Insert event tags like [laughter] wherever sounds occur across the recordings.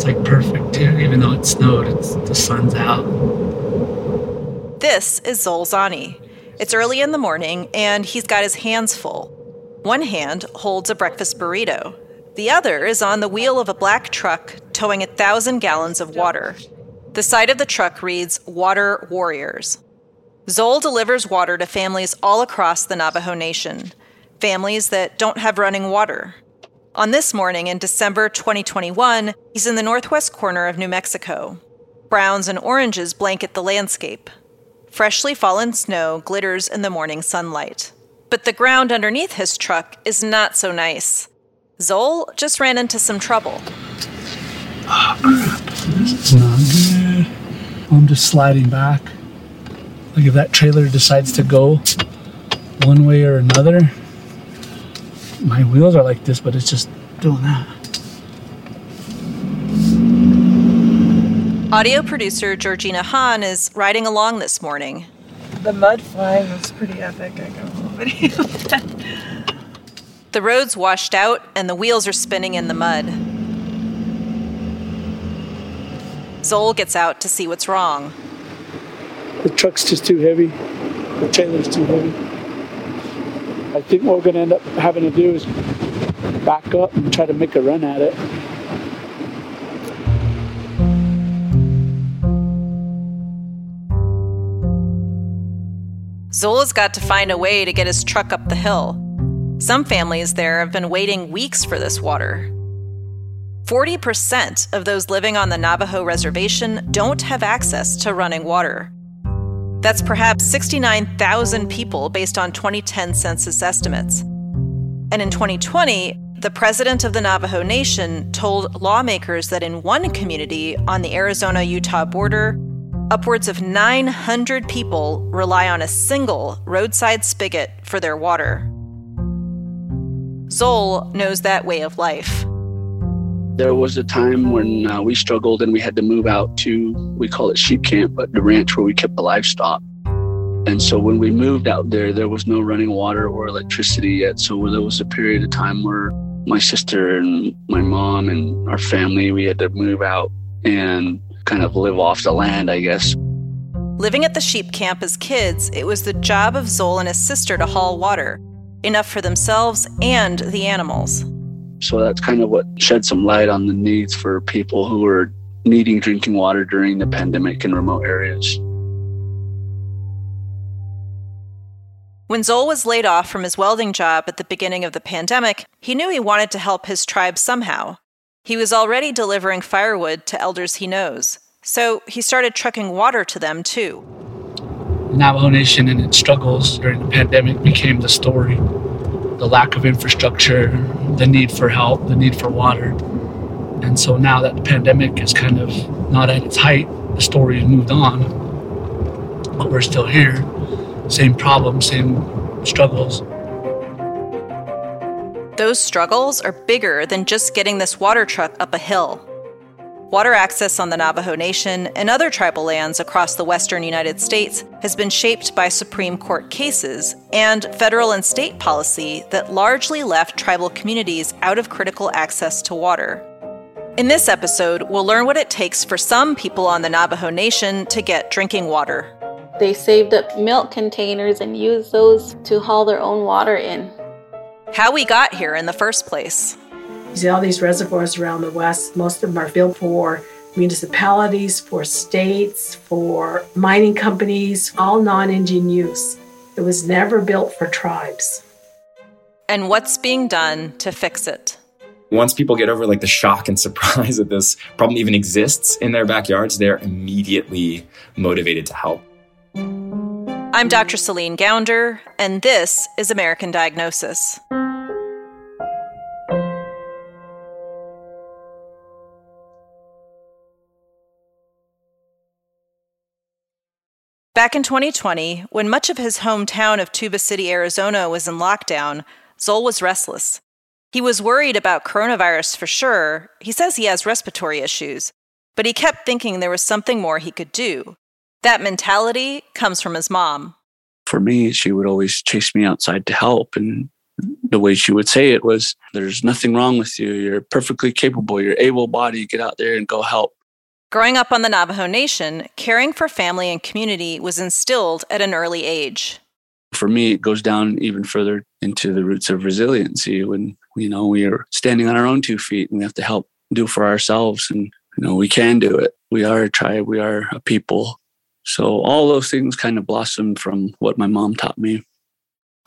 it's like perfect too. Even though it snowed, it's the sun's out. This is Zoel Zohnnie. It's early in the morning, and he's got his hands full. One hand holds a breakfast burrito. The other is on the wheel of a black truck towing a thousand gallons of water. The side of the truck reads Water Warriors. Zoel delivers water to families all across the Navajo Nation, families that don't have running water. On this morning in December 2021, he's in the northwest corner of New Mexico. Browns and oranges blanket the landscape. Freshly fallen snow glitters in the morning sunlight. But the ground underneath his truck is not so nice. Zoel just ran into some trouble. Oh crap. This is not [clears throat] good. I'm just sliding back. Like if that trailer decides to go one way or another, my wheels are like this, but it's just doing that. Audio producer Georgina Hahn is riding along this morning. The mud flying was pretty epic. I got a little video of that. [laughs] The road's washed out and the wheels are spinning in the mud. Zoel gets out to see what's wrong. The truck's just too heavy. The trailer's too heavy. I think what we're going to end up having to do is back up and try to make a run at it. Zoel's got to find a way to get his truck up the hill. Some families there have been waiting weeks for this water. 40% of those living on the Navajo reservation don't have access to running water. That's perhaps 69,000 people based on 2010 census estimates. And in 2020, the president of the Navajo Nation told lawmakers that in one community on the Arizona Utah border, upwards of 900 people rely on a single roadside spigot for their water. Zoel knows that way of life. There was a time when uh, we struggled and we had to move out to, we call it sheep camp, but the ranch where we kept the livestock. And so when we moved out there, there was no running water or electricity yet. So there was a period of time where my sister and my mom and our family, we had to move out and kind of live off the land, I guess. Living at the sheep camp as kids, it was the job of Zoel and his sister to haul water, enough for themselves and the animals. So that's kind of what shed some light on the needs for people who are needing drinking water during the pandemic in remote areas. When Zoel was laid off from his welding job at the beginning of the pandemic, he knew he wanted to help his tribe somehow. He was already delivering firewood to elders he knows, so he started trucking water to them too. The Navajo Nation and its struggles during the pandemic became the story. The lack of infrastructure, the need for help, the need for water. And so now that the pandemic is kind of not at its height, the story has moved on. But we're still here. Same problems, same struggles. Those struggles are bigger than just getting this water truck up a hill. Water access on the Navajo Nation and other tribal lands across the western United States has been shaped by Supreme Court cases and federal and state policy that largely left tribal communities out of critical access to water. In this episode, we'll learn what it takes for some people on the Navajo Nation to get drinking water. They saved up milk containers and used those to haul their own water in. How we got here in the first place. You see all these reservoirs around the West, most of them are built for municipalities, for states, for mining companies, all non Indian use. It was never built for tribes. And what's being done to fix it? Once people get over like the shock and [laughs] surprise that this problem even exists in their backyards, they're immediately motivated to help. I'm Dr. Celine Gounder, and this is American Diagnosis. Back in 2020, when much of his hometown of Tuba City, Arizona was in lockdown, Zoel was restless. He was worried about coronavirus for sure. He says he has respiratory issues, but he kept thinking there was something more he could do. That mentality comes from his mom. For me, she would always chase me outside to help. And the way she would say it was, There's nothing wrong with you. You're perfectly capable. You're able bodied. Get out there and go help. Growing up on the Navajo Nation, caring for family and community was instilled at an early age. For me, it goes down even further into the roots of resiliency when, you know, we are standing on our own two feet and we have to help do for ourselves. And, you know, we can do it. We are a tribe, we are a people. So all those things kind of blossomed from what my mom taught me.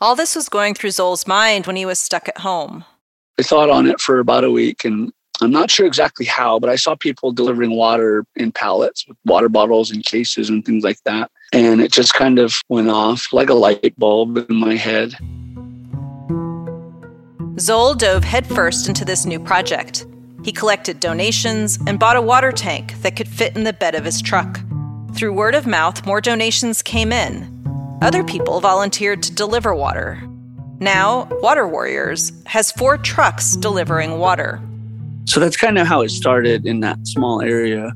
All this was going through Zoel's mind when he was stuck at home. I thought on it for about a week and I'm not sure exactly how, but I saw people delivering water in pallets with water bottles and cases and things like that. And it just kind of went off like a light bulb in my head. Zoel dove headfirst into this new project. He collected donations and bought a water tank that could fit in the bed of his truck. Through word of mouth, more donations came in. Other people volunteered to deliver water. Now, Water Warriors has four trucks delivering water. So that's kind of how it started in that small area.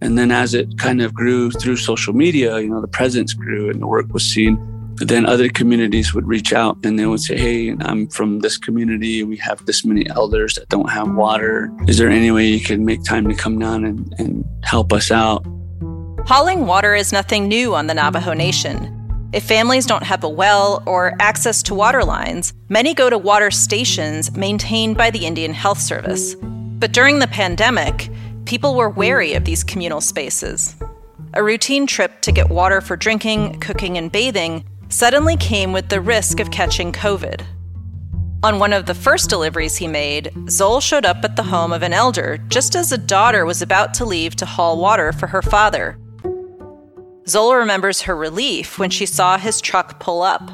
And then as it kind of grew through social media, you know, the presence grew and the work was seen. Then other communities would reach out and they would say, Hey, I'm from this community. We have this many elders that don't have water. Is there any way you can make time to come down and, and help us out? Hauling water is nothing new on the Navajo Nation. If families don't have a well or access to water lines, many go to water stations maintained by the Indian Health Service. But during the pandemic, people were wary of these communal spaces. A routine trip to get water for drinking, cooking, and bathing suddenly came with the risk of catching COVID. On one of the first deliveries he made, Zoel showed up at the home of an elder just as a daughter was about to leave to haul water for her father. Zoel remembers her relief when she saw his truck pull up.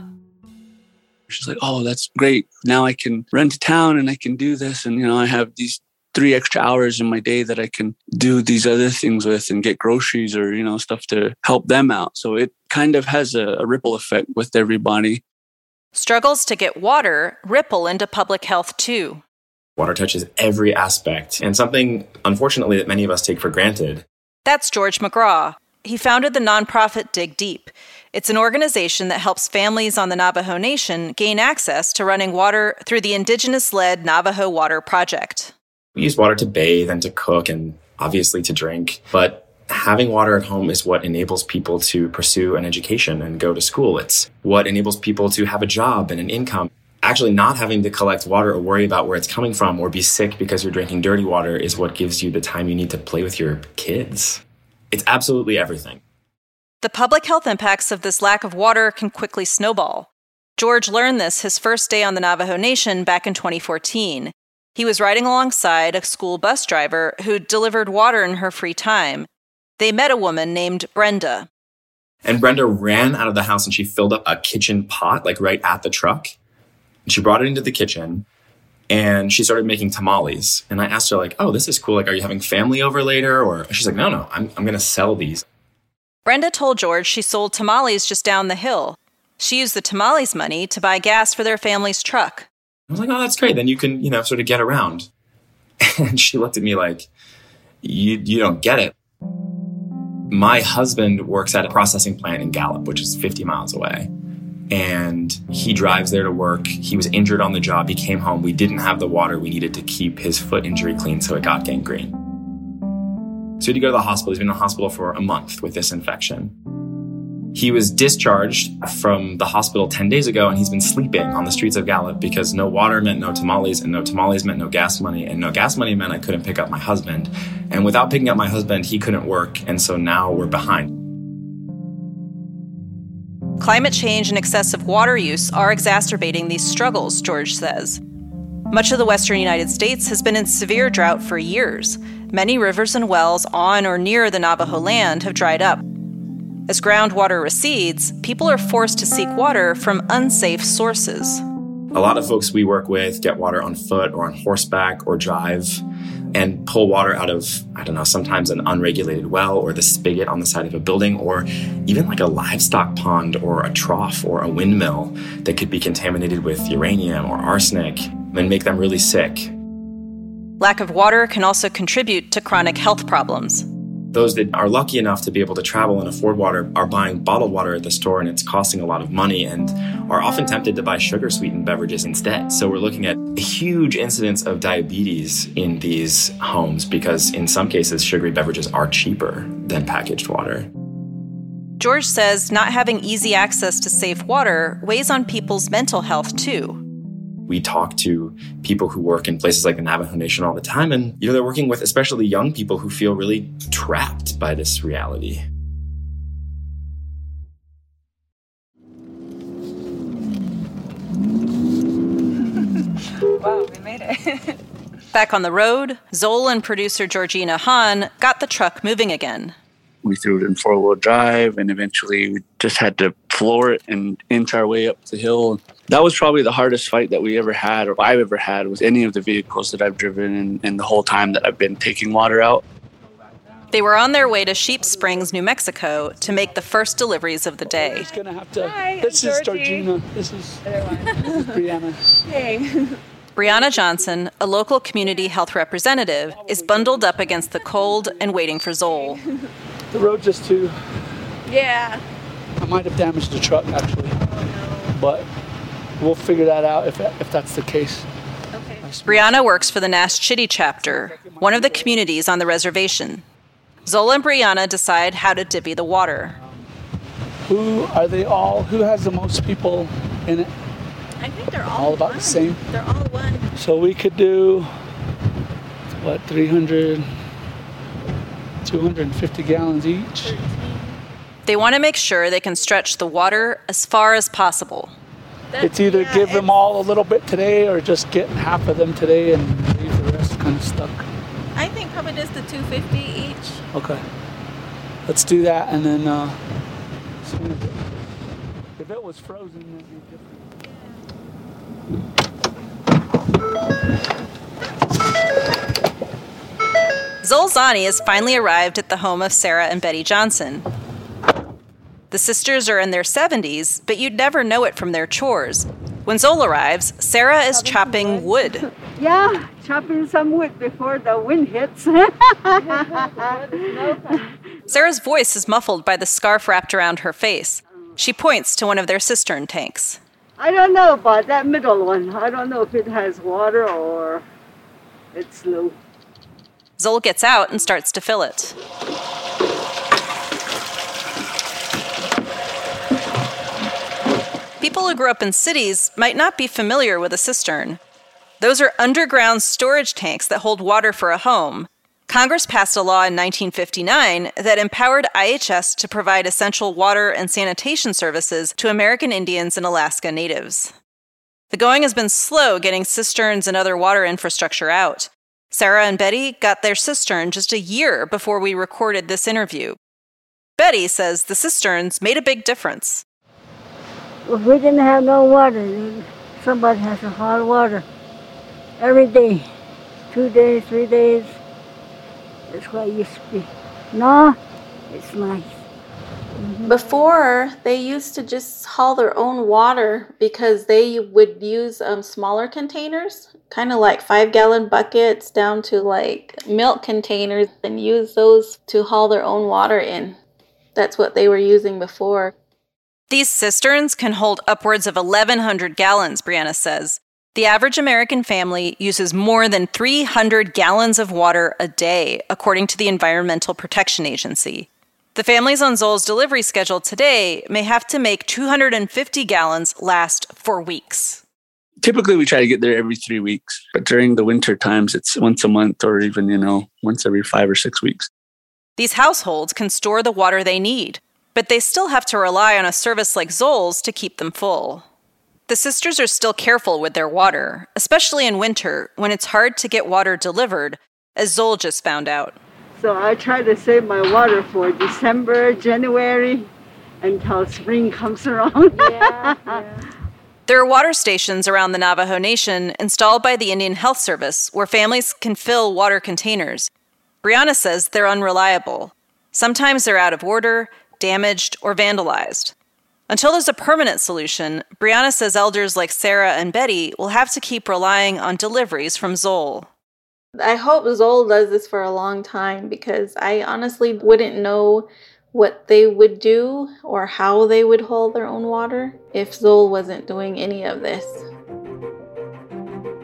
She's like, Oh, that's great. Now I can run to town and I can do this. And, you know, I have these three extra hours in my day that I can do these other things with and get groceries or, you know, stuff to help them out. So it kind of has a, a ripple effect with everybody. Struggles to get water ripple into public health too. Water touches every aspect and something, unfortunately, that many of us take for granted. That's George McGraw. He founded the nonprofit Dig Deep. It's an organization that helps families on the Navajo Nation gain access to running water through the indigenous led Navajo Water Project. We use water to bathe and to cook and obviously to drink, but having water at home is what enables people to pursue an education and go to school. It's what enables people to have a job and an income. Actually, not having to collect water or worry about where it's coming from or be sick because you're drinking dirty water is what gives you the time you need to play with your kids. It's absolutely everything. The public health impacts of this lack of water can quickly snowball. George learned this his first day on the Navajo Nation back in 2014. He was riding alongside a school bus driver who delivered water in her free time. They met a woman named Brenda. And Brenda ran out of the house and she filled up a kitchen pot, like right at the truck. And she brought it into the kitchen and she started making tamales. And I asked her, like, oh, this is cool. Like, are you having family over later? Or she's like, no, no, I'm, I'm going to sell these. Brenda told George she sold tamales just down the hill. She used the tamales money to buy gas for their family's truck. I was like, oh, that's great. Then you can, you know, sort of get around. [laughs] And she looked at me like, you, you don't get it. My husband works at a processing plant in Gallup, which is 50 miles away. And he drives there to work. He was injured on the job. He came home. We didn't have the water we needed to keep his foot injury clean, so it got gangrene. So he had to go to the hospital. He's been in the hospital for a month with this infection. He was discharged from the hospital 10 days ago and he's been sleeping on the streets of Gallup because no water meant no tamales and no tamales meant no gas money and no gas money meant I couldn't pick up my husband. And without picking up my husband, he couldn't work. And so now we're behind. Climate change and excessive water use are exacerbating these struggles, George says. Much of the western United States has been in severe drought for years. Many rivers and wells on or near the Navajo land have dried up, as groundwater recedes, people are forced to seek water from unsafe sources. A lot of folks we work with get water on foot or on horseback or drive and pull water out of, I don't know, sometimes an unregulated well or the spigot on the side of a building or even like a livestock pond or a trough or a windmill that could be contaminated with uranium or arsenic and make them really sick. Lack of water can also contribute to chronic health problems. Those that are lucky enough to be able to travel and afford water are buying bottled water at the store and it's costing a lot of money and are often tempted to buy sugar sweetened beverages instead. So we're looking at a huge incidence of diabetes in these homes because in some cases sugary beverages are cheaper than packaged water. George says not having easy access to safe water weighs on people's mental health too. We talk to people who work in places like the Navajo Nation all the time, and you know they're working with especially young people who feel really trapped by this reality. [laughs] wow, we made it. [laughs] Back on the road, Zoel and producer Georgina Hahn got the truck moving again. We threw it in four wheel drive, and eventually we just had to floor it and inch our way up the hill that was probably the hardest fight that we ever had or I've ever had with any of the vehicles that I've driven in, in the whole time that I've been taking water out. They were on their way to Sheep Springs, New Mexico to make the first deliveries of the day. Gonna have to, Hi, this is Georgina. This is, this is Brianna. [laughs] Hey. Brianna Johnson, a local community health representative, is bundled up against the cold and waiting for Zoel. The road just too. Yeah. I might have damaged the truck actually. Oh, no. But we'll figure that out if, if that's the case. Okay. Brianna works for the Naschitti chapter, one of the communities on the reservation. Zoel and Brianna decide how to divvy the water. Who are they all? Who has the most people in it? I think they're all, all about one. the same. They're all one. So we could do what 300 250 gallons each. They want to make sure they can stretch the water as far as possible. That's, it's either yeah, give them all a little bit today or just get half of them today and leave the rest kind of stuck. I think probably just the 250 each. Okay. Let's do that and then uh, if it was frozen, it'd be different. Zoel Zohnnie has finally arrived at the home of Sarah and Betty Johnson. The sisters are in their 70s, but you'd never know it from their chores. When Zoel arrives, Sarah is chopping wood. [laughs] Yeah, chopping some wood before the wind hits. [laughs] Sarah's voice is muffled by the scarf wrapped around her face. She points to one of their cistern tanks. I don't know about that middle one. I don't know if it has water or it's low. Zol gets out and starts to fill it. People who grew up in cities might not be familiar with a cistern. Those are underground storage tanks that hold water for a home. Congress passed a law in 1959 that empowered IHS to provide essential water and sanitation services to American Indians and Alaska Natives. The going has been slow getting cisterns and other water infrastructure out. Sarah and Betty got their cistern just a year before we recorded this interview. Betty says the cisterns made a big difference. If we didn't have no water, somebody has to haul water every day, two days, three days. That's what it used to be. No, it's nice. Mm-hmm. Before, they used to just haul their own water because they would use um, smaller containers, kind of like five gallon buckets down to like milk containers, and use those to haul their own water in. That's what they were using before. These cisterns can hold upwards of 1,100 gallons, Brianna says. The average American family uses more than 300 gallons of water a day, according to the Environmental Protection Agency. The families on Zoel's delivery schedule today may have to make 250 gallons last for weeks. Typically, we try to get there every three weeks, but during the winter times, it's once a month or even, you know, once every five or six weeks. These households can store the water they need, but they still have to rely on a service like Zoel's to keep them full. The sisters are still careful with their water, especially in winter when it's hard to get water delivered, as Zoel just found out. So I try to save my water for December, January, until spring comes [laughs] around. yeah, yeah. There are water stations around the Navajo Nation installed by the Indian Health Service where families can fill water containers. Brianna says they're unreliable. Sometimes they're out of order, damaged, or vandalized. Until there's a permanent solution, Brianna says elders like Sarah and Betty will have to keep relying on deliveries from Zoel. I hope Zoel does this for a long time because I honestly wouldn't know what they would do or how they would hold their own water if Zoel wasn't doing any of this.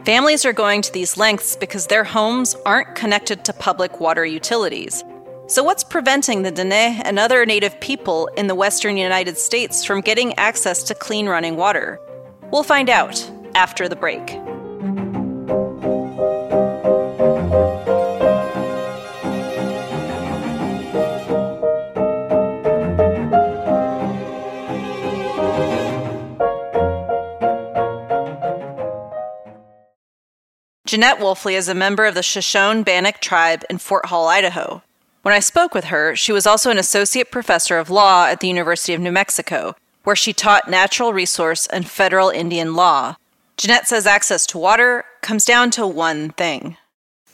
Families are going to these lengths because their homes aren't connected to public water utilities. So, what's preventing the Dene and other native people in the western United States from getting access to clean running water? We'll find out after the break. Jeanette Wolfley is a member of the Shoshone Bannock tribe in Fort Hall, Idaho. When I spoke with her, she was also an associate professor of law at the University of New Mexico, where she taught natural resource and federal Indian law. Jeanette says access to water comes down to one thing.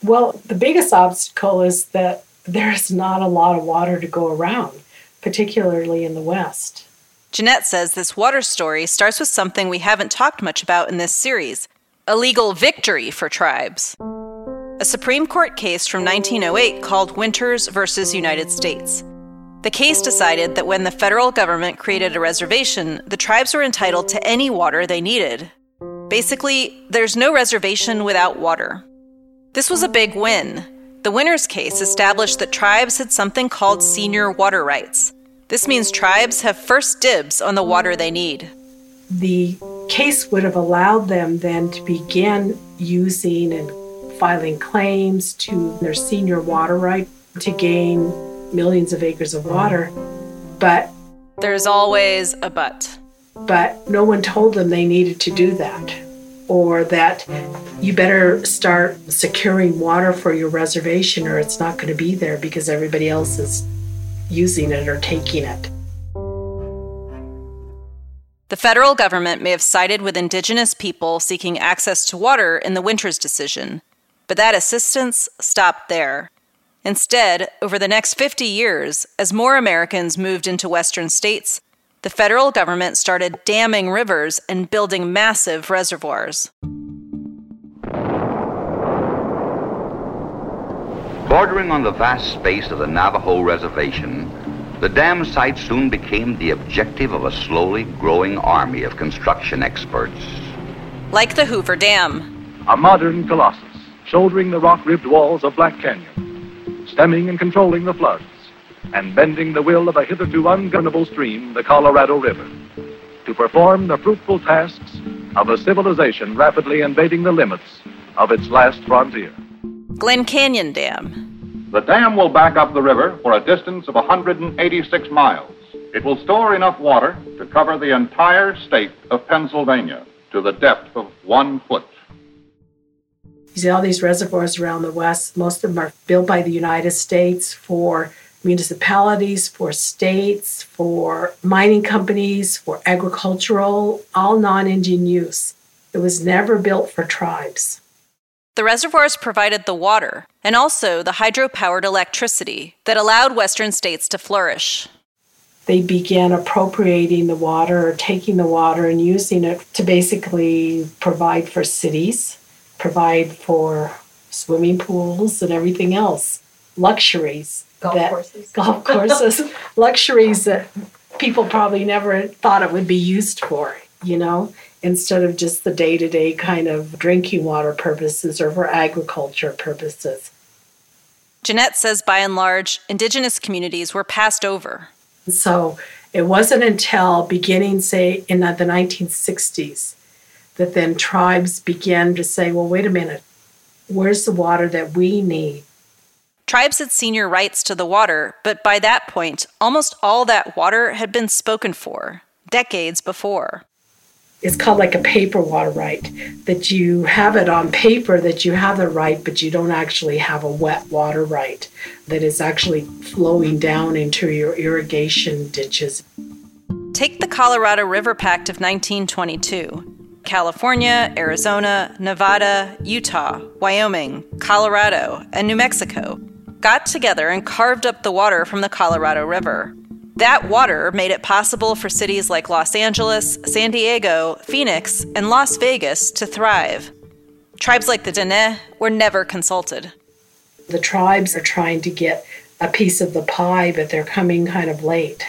Well, the biggest obstacle is that there's not a lot of water to go around, particularly in the West. Jeanette says this water story starts with something we haven't talked much about in this series a legal victory for tribes. A Supreme Court case from 1908 called Winters versus United States. The case decided that when the federal government created a reservation, the tribes were entitled to any water they needed. Basically, there's no reservation without water. This was a big win. The Winters case established that tribes had something called senior water rights. This means tribes have first dibs on the water they need. The case would have allowed them then to begin using and filing claims to their senior water right to gain millions of acres of water. But there's always a but. But no one told them they needed to do that or that you better start securing water for your reservation or it's not going to be there because everybody else is using it or taking it. The federal government may have sided with indigenous people seeking access to water in the Winters decision, but that assistance stopped there. Instead, over the next 50 years, as more Americans moved into Western states, the federal government started damming rivers and building massive reservoirs. Bordering on the vast space of the Navajo Reservation, the dam site soon became the objective of a slowly growing army of construction experts. Like the Hoover Dam. A modern colossus, shouldering the rock ribbed walls of Black Canyon, stemming and controlling the floods, and bending the will of a hitherto ungovernable stream, the Colorado River, to perform the fruitful tasks of a civilization rapidly invading the limits of its last frontier. Glen Canyon Dam. The dam will back up the river for a distance of 186 miles. It will store enough water to cover the entire state of Pennsylvania to the depth of one foot. You see all these reservoirs around the West, most of them are built by the United States for municipalities, for states, for mining companies, for agricultural, all non Indian use. It was never built for tribes. The reservoirs provided the water and also the hydro-powered electricity that allowed Western states to flourish. They began appropriating the water or taking the water and using it to basically provide for cities, provide for swimming pools and everything else, luxuries. Golf that, courses. [laughs] Golf courses, luxuries that people probably never thought it would be used for, you know? instead of just the day to day kind of drinking water purposes or for agriculture purposes. Jeanette says by and large, indigenous communities were passed over. So it wasn't until beginning, say, in the 1960s that then tribes began to say, well, wait a minute, where's the water that we need? Tribes had senior rights to the water, but by that point, almost all that water had been spoken for decades before. It's called like a paper water right that you have it on paper that you have the right but you don't actually have a wet water right that is actually flowing down into your irrigation ditches. Take the colorado river pact of 1922 california arizona nevada utah wyoming colorado and new mexico got together and carved up the water from the colorado river that water made it possible for cities like Los Angeles, San Diego, Phoenix, and Las Vegas to thrive. Tribes like the Dene were never consulted. The tribes are trying to get a piece of the pie, but they're coming kind of late.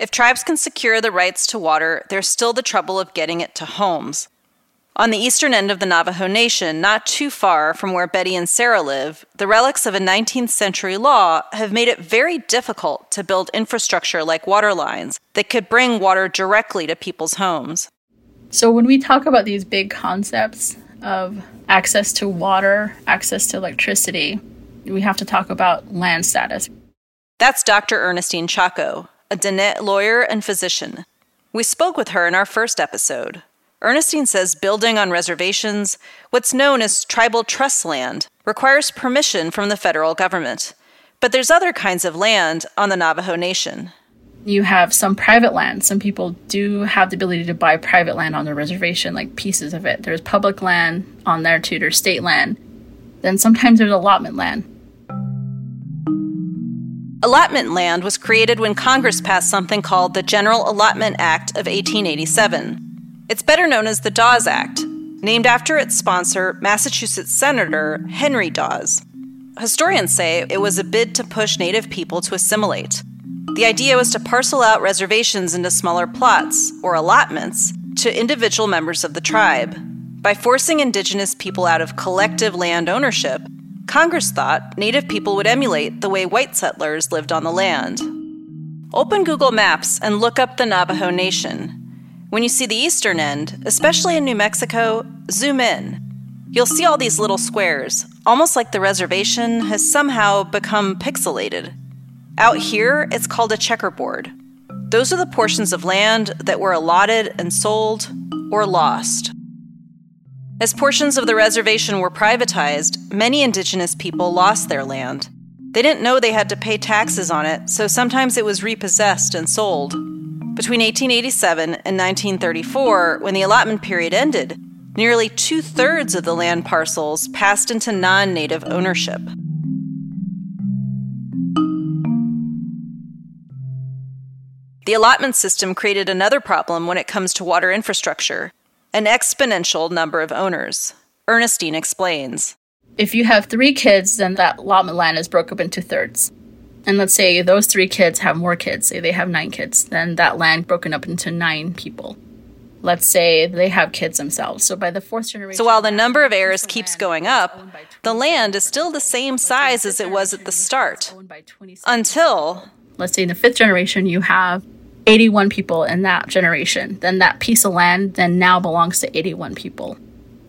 If tribes can secure the rights to water, there's still the trouble of getting it to homes. On the eastern end of the Navajo Nation, not too far from where Betty and Sarah live, the relics of a 19th century law have made it very difficult to build infrastructure like water lines that could bring water directly to people's homes. So, when we talk about these big concepts of access to water, access to electricity, we have to talk about land status. That's Dr. Ernestine Chaco, a Dene lawyer and physician. We spoke with her in our first episode. Ernestine says building on reservations, what's known as tribal trust land, requires permission from the federal government. But there's other kinds of land on the Navajo Nation. You have some private land. Some people do have the ability to buy private land on their reservation, like pieces of it. There's public land on there too, there's state land. Then sometimes there's allotment land. Allotment land was created when Congress passed something called the General Allotment Act of 1887. It's better known as the Dawes Act, named after its sponsor, Massachusetts Senator Henry Dawes. Historians say it was a bid to push Native people to assimilate. The idea was to parcel out reservations into smaller plots, or allotments, to individual members of the tribe. By forcing indigenous people out of collective land ownership, Congress thought Native people would emulate the way white settlers lived on the land. Open Google Maps and look up the Navajo Nation. When you see the eastern end, especially in New Mexico, zoom in. You'll see all these little squares, almost like the reservation has somehow become pixelated. Out here, it's called a checkerboard. Those are the portions of land that were allotted and sold or lost. As portions of the reservation were privatized, many indigenous people lost their land. They didn't know they had to pay taxes on it, so sometimes it was repossessed and sold. Between 1887 and 1934, when the allotment period ended, nearly two thirds of the land parcels passed into non native ownership. The allotment system created another problem when it comes to water infrastructure an exponential number of owners. Ernestine explains. If you have three kids, then that lot of land is broken up into thirds. And let's say those three kids have more kids, say they have nine kids, then that land broken up into nine people. Let's say they have kids themselves. So by the fourth generation. So while the number of heirs keeps going up, the land is still the same size as it was at the start. Until. Let's say in the fifth generation, you have 81 people in that generation, then that piece of land then now belongs to 81 people.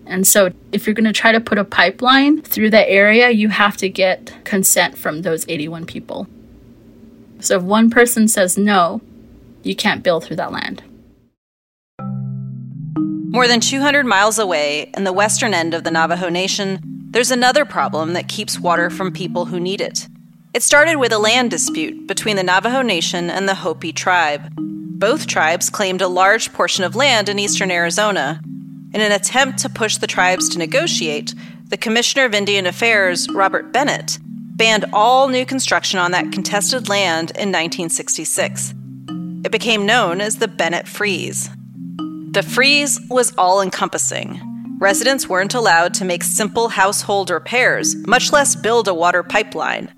And so if you're going to try to put a pipeline through that area, you have to get consent from those 81 people. So if one person says no, you can't build through that land. More than 200 miles away, in the western end of the Navajo Nation, there's another problem that keeps water from people who need it. It started with a land dispute between the Navajo Nation and the Hopi tribe. Both tribes claimed a large portion of land in eastern Arizona. In an attempt to push the tribes to negotiate, the Commissioner of Indian Affairs, Robert Bennett, banned all new construction on that contested land in 1966. It became known as the Bennett Freeze. The freeze was all encompassing. Residents weren't allowed to make simple household repairs, much less build a water pipeline.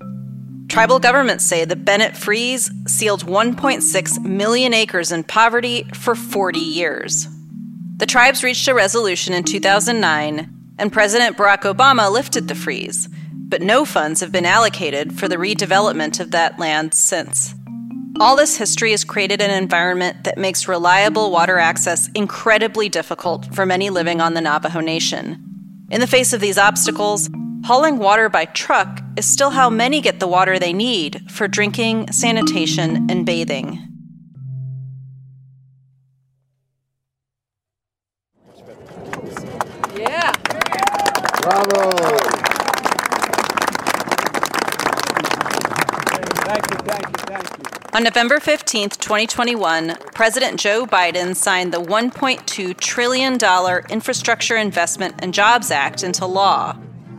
Tribal governments say the Bennett Freeze sealed 1.6 million acres in poverty for 40 years. The tribes reached a resolution in 2009, and President Barack Obama lifted the freeze, but no funds have been allocated for the redevelopment of that land since. All this history has created an environment that makes reliable water access incredibly difficult for many living on the Navajo Nation. In the face of these obstacles, hauling water by truck is still how many get the water they need for drinking, sanitation, and bathing. Yeah. Bravo. Thank you, thank you, thank you. On November 15, 2021, President Joe Biden signed the $1.2 trillion Infrastructure Investment and Jobs Act into law.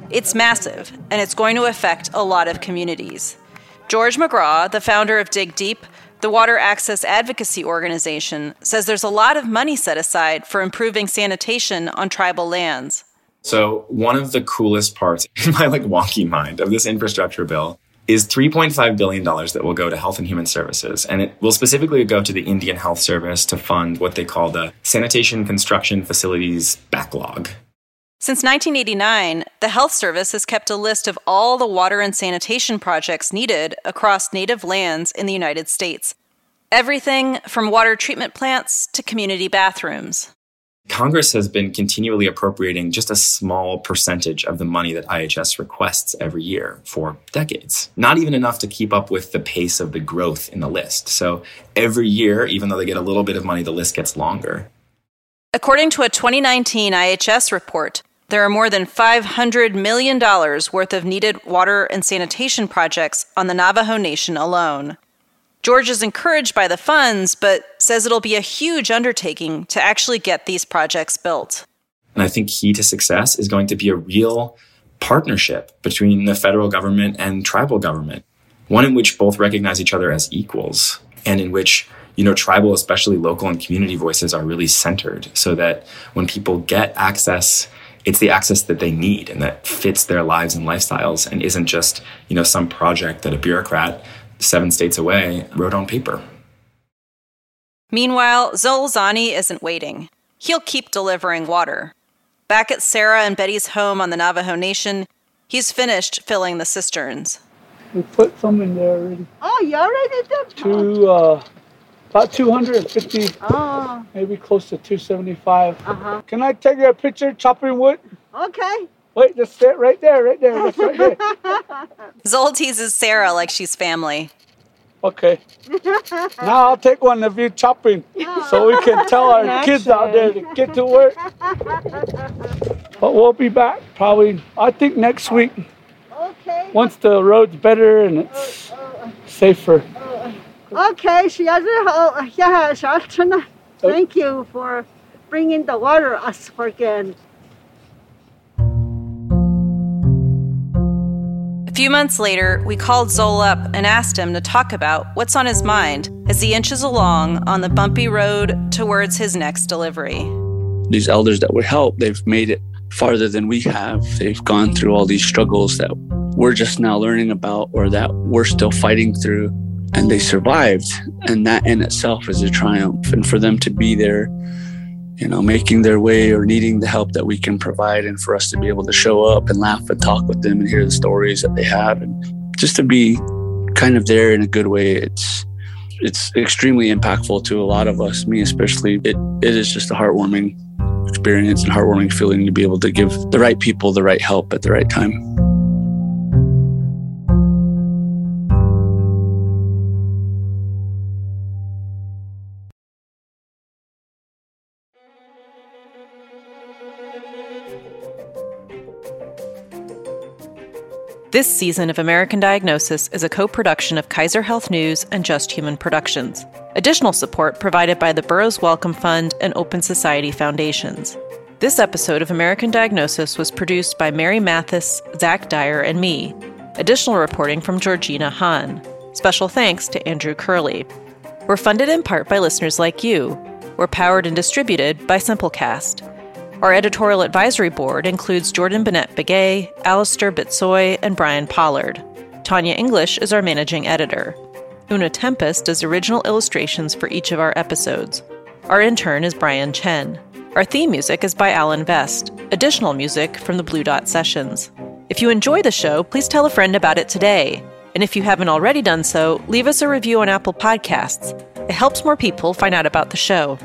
It's massive, and it's going to affect a lot of communities. George McGraw, the founder of Dig Deep, the Water Access Advocacy Organization says there's a lot of money set aside for improving sanitation on tribal lands. So, one of the coolest parts [laughs] in my like wonky mind of this infrastructure bill is $3.5 billion that will go to Health and Human Services. And it will specifically go to the Indian Health Service to fund what they call the Sanitation Construction Facilities Backlog. Since 1989, the Health Service has kept a list of all the water and sanitation projects needed across native lands in the United States. Everything from water treatment plants to community bathrooms. Congress has been continually appropriating just a small percentage of the money that IHS requests every year for decades. Not even enough to keep up with the pace of the growth in the list. So every year, even though they get a little bit of money, the list gets longer. According to a 2019 IHS report, there are more than $500 million worth of needed water and sanitation projects on the Navajo Nation alone. George is encouraged by the funds, but says it'll be a huge undertaking to actually get these projects built. And I think key to success is going to be a real partnership between the federal government and tribal government, one in which both recognize each other as equals and in which you know tribal especially local and community voices are really centered so that when people get access it's the access that they need and that fits their lives and lifestyles and isn't just you know some project that a bureaucrat seven states away wrote on paper. Meanwhile, Zoel Zohnnie isn't waiting. He'll keep delivering water. Back at Sarah and Betty's home on the Navajo Nation, he's finished filling the cisterns. We put some in there already. Oh, you already did? Two, uh, about 250. Oh. Maybe close to 275. Uh-huh. Can I take a picture chopping wood? Okay. Wait, just sit right there, right there. That's right there. [laughs] Zoel teases Sarah like she's family. Okay. [laughs] Now I'll take one of you chopping so we can tell our kids out there to get to work. [laughs] But we'll be back probably, I think next week. Okay. Once the road's better and it's safer. Okay, she has a yeah, Shaltana. Oh. Thank you for bringing the water us again. A few months later, we called Zoel up and asked him to talk about what's on his mind as he inches along on the bumpy road towards his next delivery. These elders that would help, they've made it farther than we have. They've gone through all these struggles that we're just now learning about or that we're still fighting through. And they survived. And that in itself is a triumph. And for them to be there, you know, making their way or needing the help that we can provide, and for us to be able to show up and laugh and talk with them and hear the stories that they have, and just to be kind of there in a good way, it's it's extremely impactful to a lot of us, me especially. It it is just a heartwarming experience and heartwarming feeling to be able to give the right people the right help at the right time. This season of American Diagnosis is a co production of Kaiser Health News and Just Human Productions. Additional support provided by the Burroughs Wellcome Fund and Open Society Foundations. This episode of American Diagnosis was produced by Mary Mathis, Zach Dyer, and me. Additional reporting from Georgina Hahn. Special thanks to Andrew Curley. We're funded in part by listeners like you. We're powered and distributed by Simplecast. Our editorial advisory board includes Jourdan Bennett Begaye, Alistair Bitsoi, and Brian Pollard. Tanya English is our managing editor. Una Tempest does original illustrations for each of our episodes. Our intern is Brian Chen. Our theme music is by Alan Vest. Additional music from the Blue Dot Sessions. If you enjoy the show, please tell a friend about it today. And if you haven't already done so, leave us a review on Apple Podcasts. It helps more people find out about the show.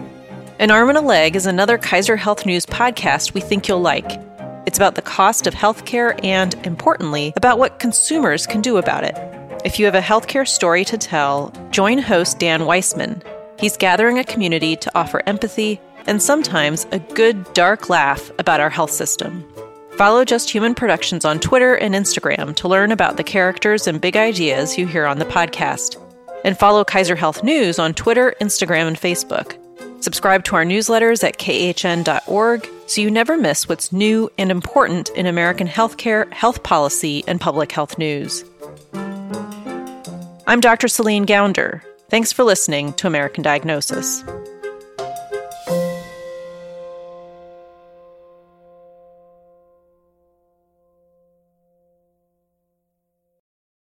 An Arm and a Leg is another Kaiser Health News podcast we think you'll like. It's about the cost of healthcare and, importantly, about what consumers can do about it. If you have a healthcare story to tell, join host Dan Weissman. He's gathering a community to offer empathy and sometimes a good, dark laugh about our health system. Follow Just Human Productions on Twitter and Instagram to learn about the characters and big ideas you hear on the podcast. And follow Kaiser Health News on Twitter, Instagram, and Facebook. Subscribe to our newsletters at khn.org so you never miss what's new and important in American healthcare, health policy, and public health news. I'm Dr. Celine Gounder. Thanks for listening to American Diagnosis.